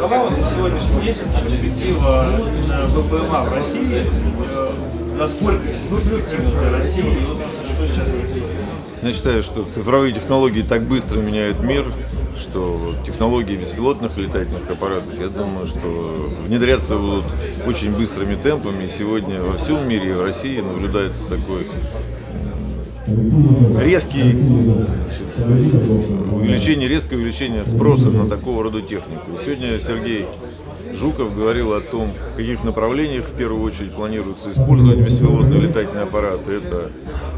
сегодняшний день перспектива БПМА в России? Э, За сколько перспектива для России? И вот что сейчас происходит? Я считаю, что цифровые технологии так быстро меняют мир, что технологии беспилотных летательных аппаратов, я думаю, что внедряться будут очень быстрыми темпами. Сегодня во всем мире и в России наблюдается такой резкий увеличение, резкое увеличение спроса на такого рода технику. Сегодня Сергей Жуков говорил о том, в каких направлениях в первую очередь планируется использовать беспилотные летательные аппараты. Это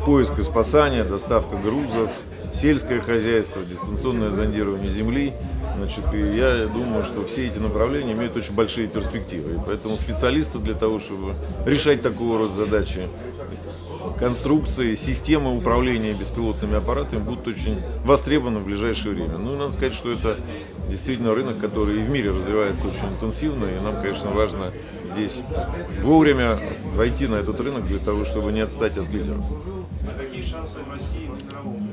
поиск и спасание, доставка грузов, сельское хозяйство, дистанционное зондирование земли. Значит, и я думаю, что все эти направления имеют очень большие перспективы. И поэтому специалисты для того, чтобы решать такого рода задачи, конструкции, системы управления беспилотными аппаратами будут очень востребованы в ближайшее время. Ну и надо сказать, что это действительно рынок, который и в мире развивается очень интенсивно, и нам, конечно, важно здесь вовремя войти на этот рынок для того, чтобы не отстать от лидеров. А какие шансы в России на мировом?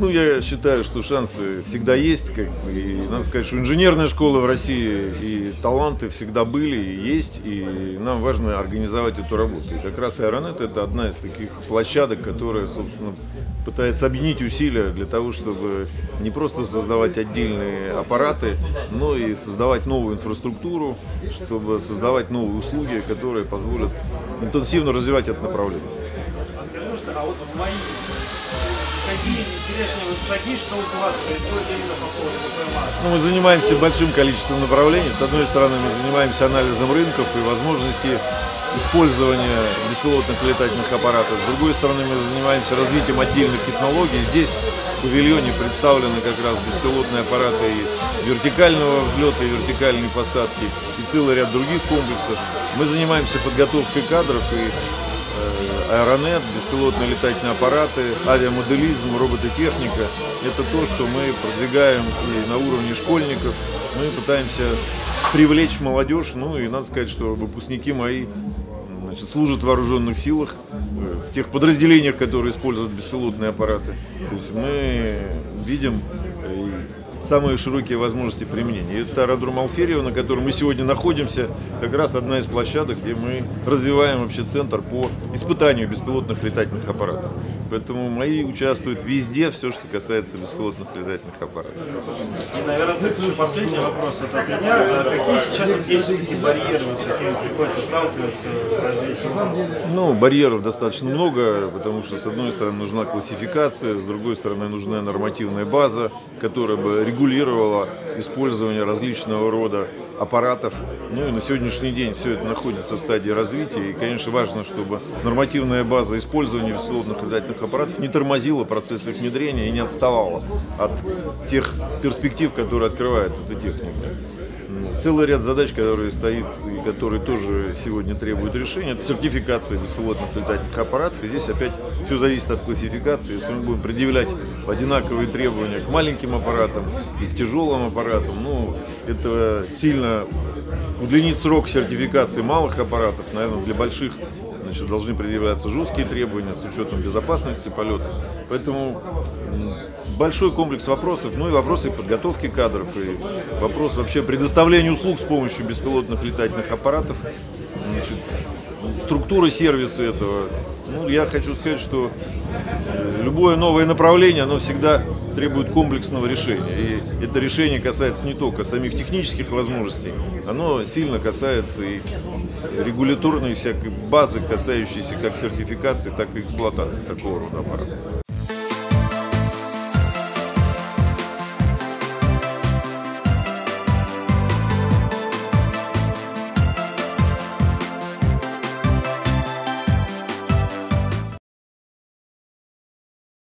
Ну, я считаю, что шансы всегда есть. Как, и надо сказать, что инженерная школа в России и таланты всегда были и есть. И нам важно организовать эту работу. И как раз Аэронет это одна из таких площадок, которая, собственно, пытается объединить усилия для того, чтобы не просто создавать отдельные аппараты, но и создавать новую инфраструктуру, чтобы создавать новые услуги, которые позволят интенсивно развивать это направление. А скажи, а вот в мои какие интересные вот шаги, что у вас происходит именно по поводу БПМА? Ну, мы занимаемся большим количеством направлений. С одной стороны, мы занимаемся анализом рынков и возможности использования беспилотных летательных аппаратов. С другой стороны, мы занимаемся развитием отдельных технологий. Здесь павильоне представлены как раз беспилотные аппараты и вертикального взлета, и вертикальной посадки, и целый ряд других комплексов. Мы занимаемся подготовкой кадров и э, аэронет, беспилотные летательные аппараты, авиамоделизм, робототехника. Это то, что мы продвигаем и на уровне школьников. Мы пытаемся привлечь молодежь, ну и надо сказать, что выпускники мои значит, служат в вооруженных силах, э, в тех подразделениях, которые используют беспилотные аппараты. То есть мы видим э, самые широкие возможности применения. И это аэродром Алфериева, на котором мы сегодня находимся, как раз одна из площадок, где мы развиваем вообще центр по испытанию беспилотных летательных аппаратов. Поэтому мои участвуют везде, все, что касается беспилотных летательных аппаратов. И, наверное, последний вопрос от меня. А какие сейчас есть все-таки барьеры, с какими приходится сталкиваться в развитии? Ну, барьеров достаточно много, потому что, с одной стороны, нужна классификация, с другой стороны, нужна нормативная база, которая бы регулировала использование различного рода аппаратов. Ну и на сегодняшний день все это находится в стадии развития. И, конечно, важно, чтобы нормативная база использования беспилотных летательных аппаратов не тормозила процесс их внедрения и не отставала от тех перспектив, которые открывает эта техника. Целый ряд задач, которые стоит и которые тоже сегодня требуют решения, это сертификация беспилотных летательных аппаратов. И здесь опять все зависит от классификации. Если мы будем предъявлять одинаковые требования к маленьким аппаратам и к тяжелым аппаратам, ну, это сильно удлинит срок сертификации малых аппаратов. Наверное, для больших значит, должны предъявляться жесткие требования с учетом безопасности полета. Поэтому большой комплекс вопросов, ну и вопросы подготовки кадров, и вопрос вообще предоставления услуг с помощью беспилотных летательных аппаратов, значит, структура сервиса этого. Ну, я хочу сказать, что э, любое новое направление, оно всегда требует комплексного решения. И это решение касается не только самих технических возможностей, оно сильно касается и регуляторной всякой базы, касающейся как сертификации, так и эксплуатации такого рода аппаратов.